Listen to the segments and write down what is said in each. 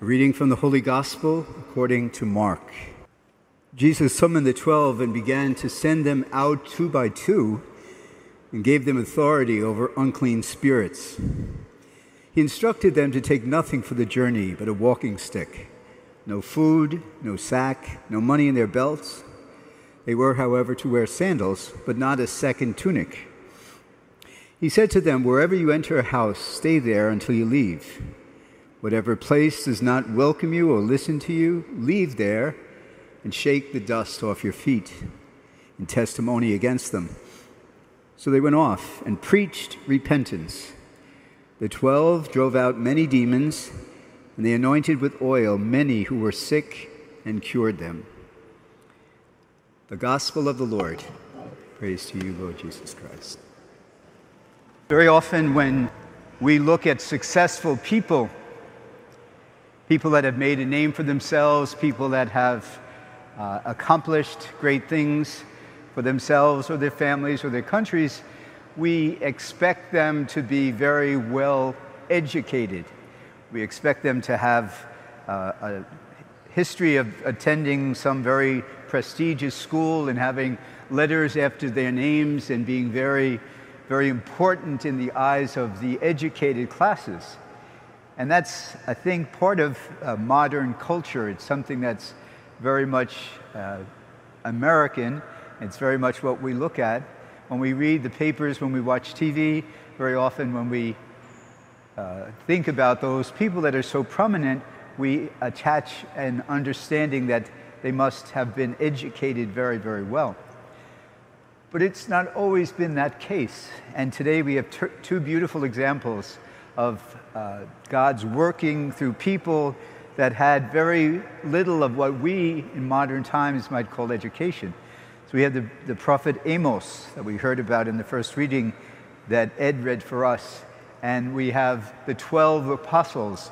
Reading from the Holy Gospel according to Mark. Jesus summoned the twelve and began to send them out two by two and gave them authority over unclean spirits. He instructed them to take nothing for the journey but a walking stick no food, no sack, no money in their belts. They were, however, to wear sandals, but not a second tunic. He said to them, Wherever you enter a house, stay there until you leave. Whatever place does not welcome you or listen to you, leave there and shake the dust off your feet in testimony against them. So they went off and preached repentance. The twelve drove out many demons, and they anointed with oil many who were sick and cured them. The Gospel of the Lord. Praise to you, Lord Jesus Christ. Very often, when we look at successful people, people that have made a name for themselves, people that have uh, accomplished great things for themselves or their families or their countries, we expect them to be very well educated. We expect them to have uh, a history of attending some very prestigious school and having letters after their names and being very, very important in the eyes of the educated classes. And that's, I think, part of uh, modern culture. It's something that's very much uh, American. It's very much what we look at. When we read the papers, when we watch TV, very often when we uh, think about those people that are so prominent, we attach an understanding that they must have been educated very, very well. But it's not always been that case. And today we have two beautiful examples of uh, God's working through people that had very little of what we in modern times might call education. So we have the, the prophet Amos that we heard about in the first reading that Ed read for us. And we have the 12 apostles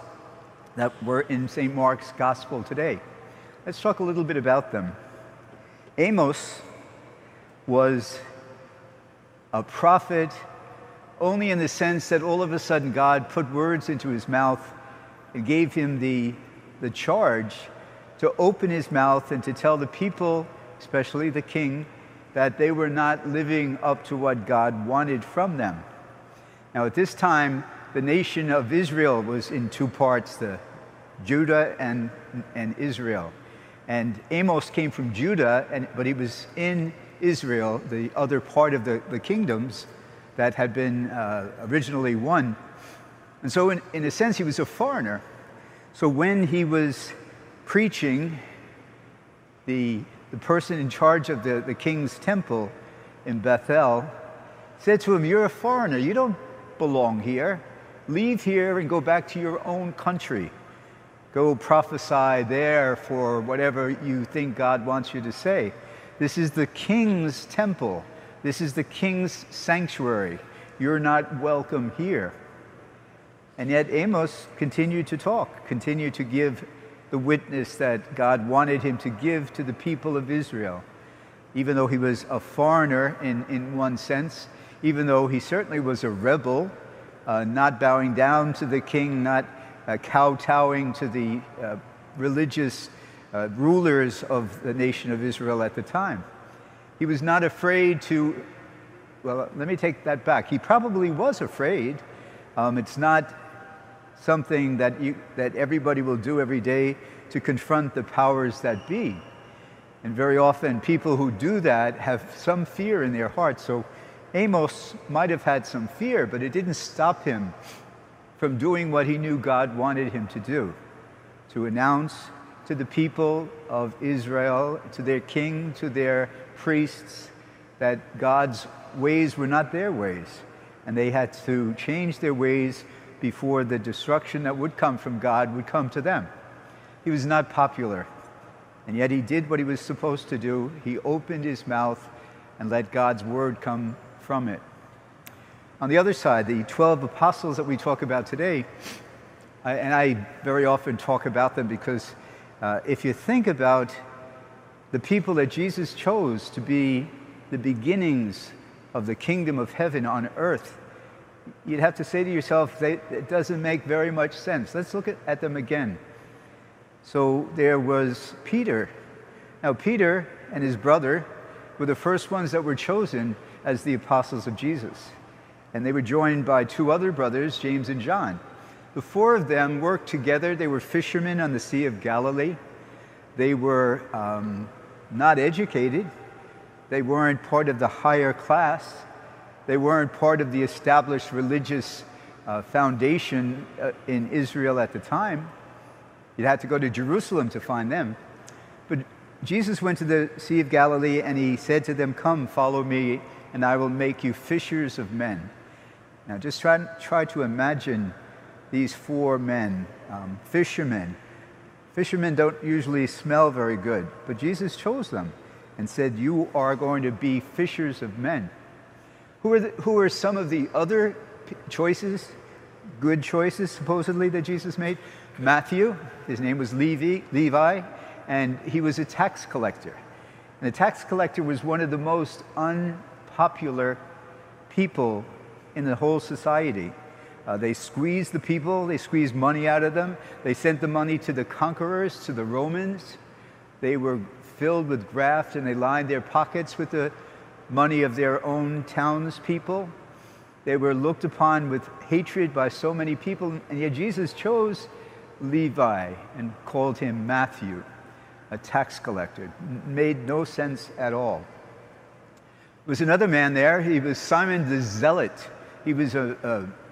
that were in St. Mark's gospel today. Let's talk a little bit about them. Amos was a prophet only in the sense that all of a sudden God put words into his mouth and gave him the, the charge to open his mouth and to tell the people, especially the king, that they were not living up to what God wanted from them. Now, at this time, the nation of Israel was in two parts the Judah and, and Israel. And Amos came from Judah, and, but he was in Israel, the other part of the, the kingdoms that had been uh, originally won. And so, in, in a sense, he was a foreigner. So, when he was preaching, the, the person in charge of the, the king's temple in Bethel said to him, You're a foreigner. You don't belong here. Leave here and go back to your own country. Go prophesy there for whatever you think God wants you to say. This is the king's temple. This is the king's sanctuary. You're not welcome here. And yet Amos continued to talk, continued to give the witness that God wanted him to give to the people of Israel. Even though he was a foreigner in, in one sense, even though he certainly was a rebel, uh, not bowing down to the king, not uh, kowtowing to the uh, religious uh, rulers of the nation of Israel at the time. He was not afraid to, well, let me take that back. He probably was afraid. Um, it's not something that, you, that everybody will do every day to confront the powers that be. And very often, people who do that have some fear in their heart. So Amos might have had some fear, but it didn't stop him from doing what he knew God wanted him to do to announce to the people of Israel, to their king, to their priests, that God's ways were not their ways. And they had to change their ways before the destruction that would come from God would come to them. He was not popular. And yet he did what he was supposed to do. He opened his mouth and let God's word come from it. On the other side, the 12 apostles that we talk about today, and I very often talk about them because uh, if you think about the people that Jesus chose to be the beginnings of the kingdom of heaven on earth, you'd have to say to yourself, they, it doesn't make very much sense. Let's look at them again. So there was Peter. Now, Peter and his brother were the first ones that were chosen as the apostles of Jesus. And they were joined by two other brothers, James and John. The four of them worked together. They were fishermen on the Sea of Galilee. They were um, not educated. They weren't part of the higher class. They weren't part of the established religious uh, foundation uh, in Israel at the time. You'd have to go to Jerusalem to find them. But Jesus went to the Sea of Galilee and he said to them, Come, follow me, and I will make you fishers of men. Now, just try, try to imagine these four men, um, fishermen. Fishermen don't usually smell very good, but Jesus chose them and said, You are going to be fishers of men. Who are, the, who are some of the other choices, good choices, supposedly, that Jesus made? Matthew, his name was Levi, Levi, and he was a tax collector. And the tax collector was one of the most unpopular people in the whole society. Uh, they squeezed the people, they squeezed money out of them, they sent the money to the conquerors, to the Romans. They were filled with graft and they lined their pockets with the money of their own townspeople. They were looked upon with hatred by so many people, and yet Jesus chose Levi and called him Matthew, a tax collector. Made no sense at all. There was another man there. He was Simon the Zealot. He was a, a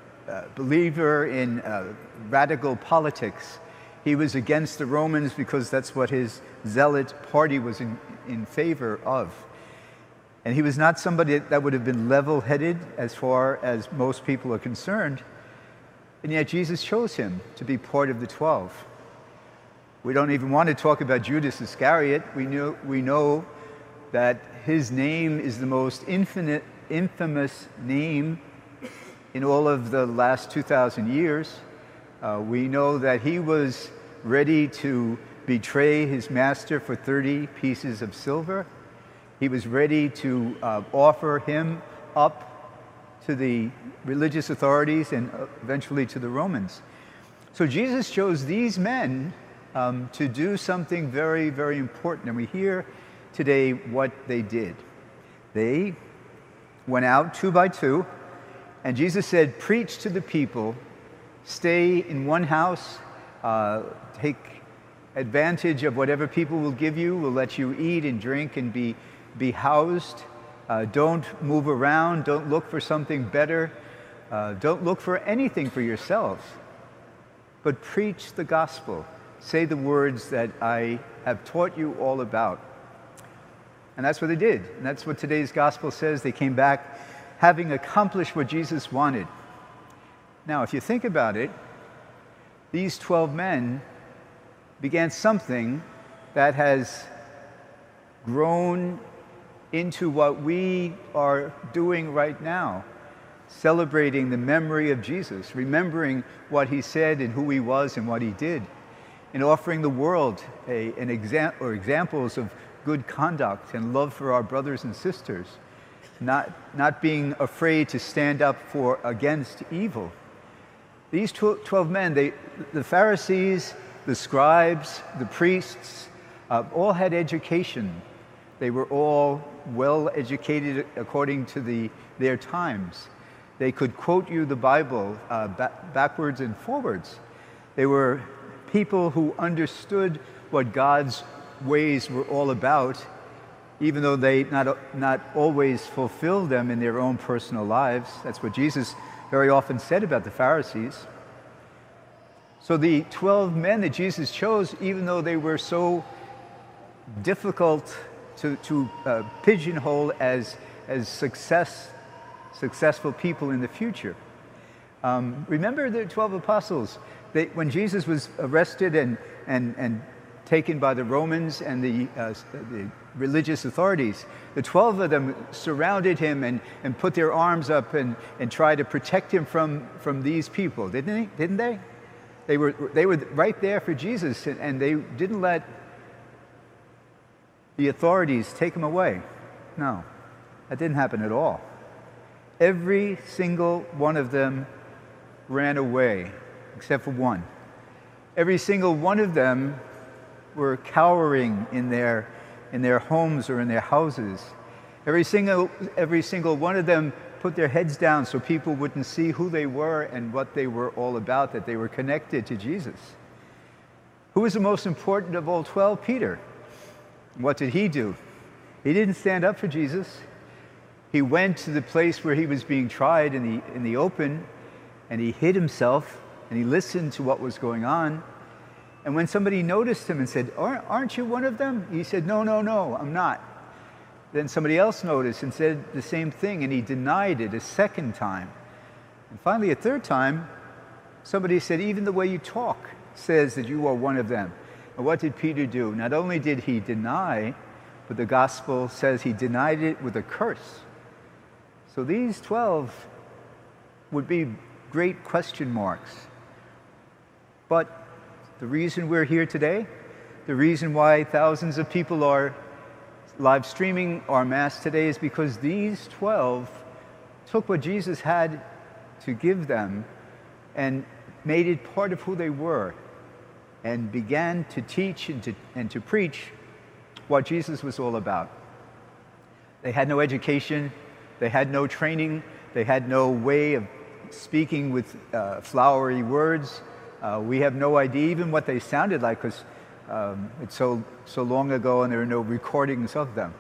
believer in uh, radical politics. He was against the Romans because that's what his zealot party was in, in favor of. And he was not somebody that would have been level headed as far as most people are concerned. And yet Jesus chose him to be part of the 12. We don't even want to talk about Judas Iscariot. We know, we know that his name is the most infinite, infamous name in all of the last 2,000 years. Uh, we know that he was ready to betray his master for 30 pieces of silver. He was ready to uh, offer him up to the religious authorities and eventually to the Romans. So Jesus chose these men um, to do something very, very important. And we hear today what they did. They went out two by two, and Jesus said, Preach to the people, stay in one house, uh, take advantage of whatever people will give you, will let you eat and drink and be, be housed. Uh, don't move around. Don't look for something better. Uh, don't look for anything for yourselves. But preach the gospel. Say the words that I have taught you all about. And that's what they did. And that's what today's gospel says. They came back having accomplished what Jesus wanted. Now, if you think about it, these 12 men began something that has grown into what we are doing right now, celebrating the memory of Jesus, remembering what he said and who he was and what he did, and offering the world a, an exam- or examples of good conduct and love for our brothers and sisters, not, not being afraid to stand up for against evil. These 12 men, they, the Pharisees, the scribes, the priests, uh, all had education. They were all well educated according to the, their times. They could quote you the Bible uh, ba- backwards and forwards. They were people who understood what God's ways were all about, even though they not, not always fulfill them in their own personal lives. That's what Jesus very often said about the Pharisees. So the 12 men that Jesus chose, even though they were so difficult to, to uh, pigeonhole as, as success, successful people in the future. Um, remember the 12 apostles? They, when Jesus was arrested and, and, and taken by the Romans and the, uh, the religious authorities, the 12 of them surrounded him and, and put their arms up and, and tried to protect him from, from these people, didn't they? Didn't they? They were, they were right there for Jesus and, and they didn't let the authorities take him away. No, that didn't happen at all. Every single one of them ran away, except for one. Every single one of them were cowering in their, in their homes or in their houses. Every single, every single one of them put their heads down so people wouldn't see who they were and what they were all about, that they were connected to Jesus. Who was the most important of all 12? Peter. What did he do? He didn't stand up for Jesus. He went to the place where he was being tried in the, in the open and he hid himself and he listened to what was going on. And when somebody noticed him and said, Aren't you one of them? He said, No, no, no, I'm not. Then somebody else noticed and said the same thing, and he denied it a second time. And finally, a third time, somebody said, Even the way you talk says that you are one of them. And what did Peter do? Not only did he deny, but the gospel says he denied it with a curse. So these 12 would be great question marks. But the reason we're here today, the reason why thousands of people are live streaming our Mass today is because these 12 took what Jesus had to give them and made it part of who they were and began to teach and to, and to preach what Jesus was all about. They had no education, they had no training. They had no way of speaking with uh, flowery words. Uh, we have no idea even what they sounded like because um, it's so, so long ago and there are no recordings of them.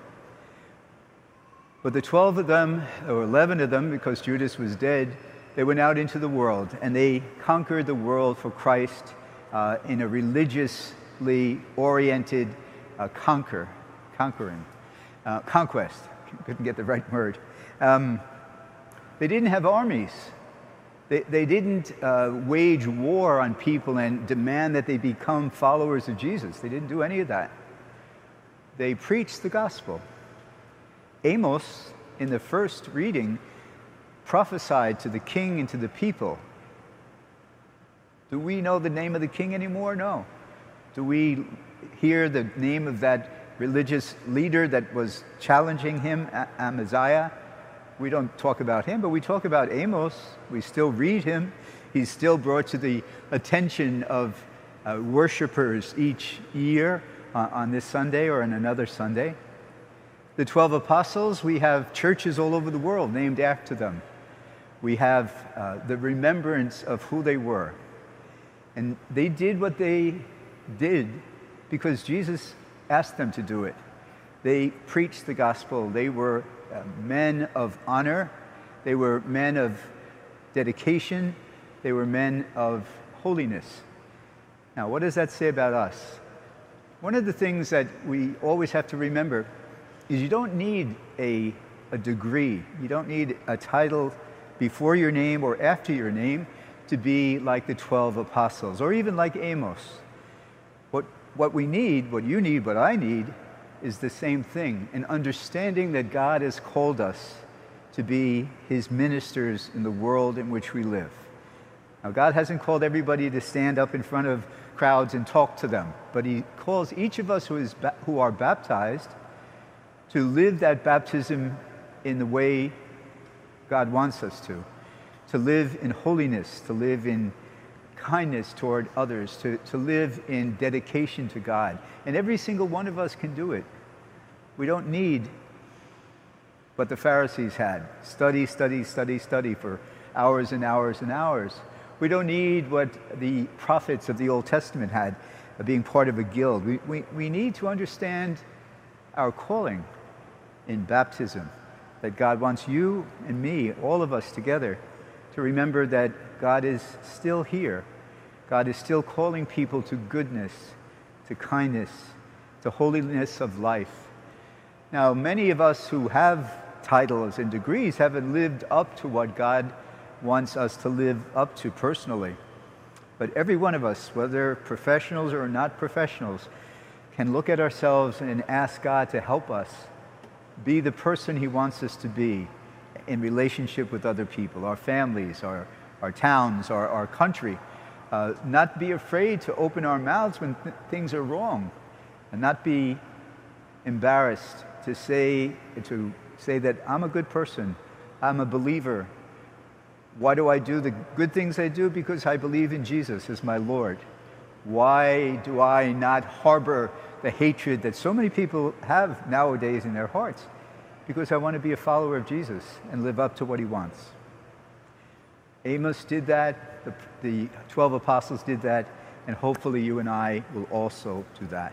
But the 12 of them, or 11 of them, because Judas was dead, they went out into the world and they conquered the world for Christ uh, in a religiously oriented uh, conquer, conquering, uh, conquest. Couldn't get the right word. Um, they didn't have armies. They, they didn't uh, wage war on people and demand that they become followers of Jesus. They didn't do any of that. They preached the gospel. Amos, in the first reading, prophesied to the king and to the people. Do we know the name of the king anymore? No. Do we hear the name of that religious leader that was challenging him, Amaziah? We don't talk about him, but we talk about Amos. We still read him. He's still brought to the attention of uh, worshipers each year uh, on this Sunday or on another Sunday. The 12 apostles, we have churches all over the world named after them. We have uh, the remembrance of who they were. And they did what they did because Jesus asked them to do it. They preached the gospel. They were Uh, men of honor, they were men of dedication, they were men of holiness. Now, what does that say about us? One of the things that we always have to remember is you don't need a, a degree, you don't need a title before your name or after your name to be like the 12 apostles or even like Amos. What, what we need, what you need, what I need, is the same thing an understanding that God has called us to be his ministers in the world in which we live. Now, God hasn't called everybody to stand up in front of crowds and talk to them, but he calls each of us who, is, who are baptized to live that baptism in the way God wants us to, to live in holiness, to live in kindness toward others, to, to live in dedication to God. And every single one of us can do it. We don't need what the Pharisees had study, study, study, study for hours and hours and hours. We don't need what the prophets of the Old Testament had, uh, being part of a guild. We, we, we need to understand our calling in baptism, that God wants you and me, all of us together, to remember that God is still here God is still calling people to goodness, to kindness, to holiness of life. Now, many of us who have titles and degrees haven't lived up to what God wants us to live up to personally. But every one of us, whether professionals or not professionals, can look at ourselves and ask God to help us be the person He wants us to be in relationship with other people, our families, our, our towns, our, our country uh, not be afraid to open our mouths when th- things are wrong, and not be embarrassed to say, to say that I'm a good person, I'm a believer. Why do I do the good things I do? Because I believe in Jesus as my Lord. Why do I not harbor the hatred that so many people have nowadays in their hearts? Because I want to be a follower of Jesus and live up to what he wants. Amos did that, the, the 12 apostles did that, and hopefully you and I will also do that.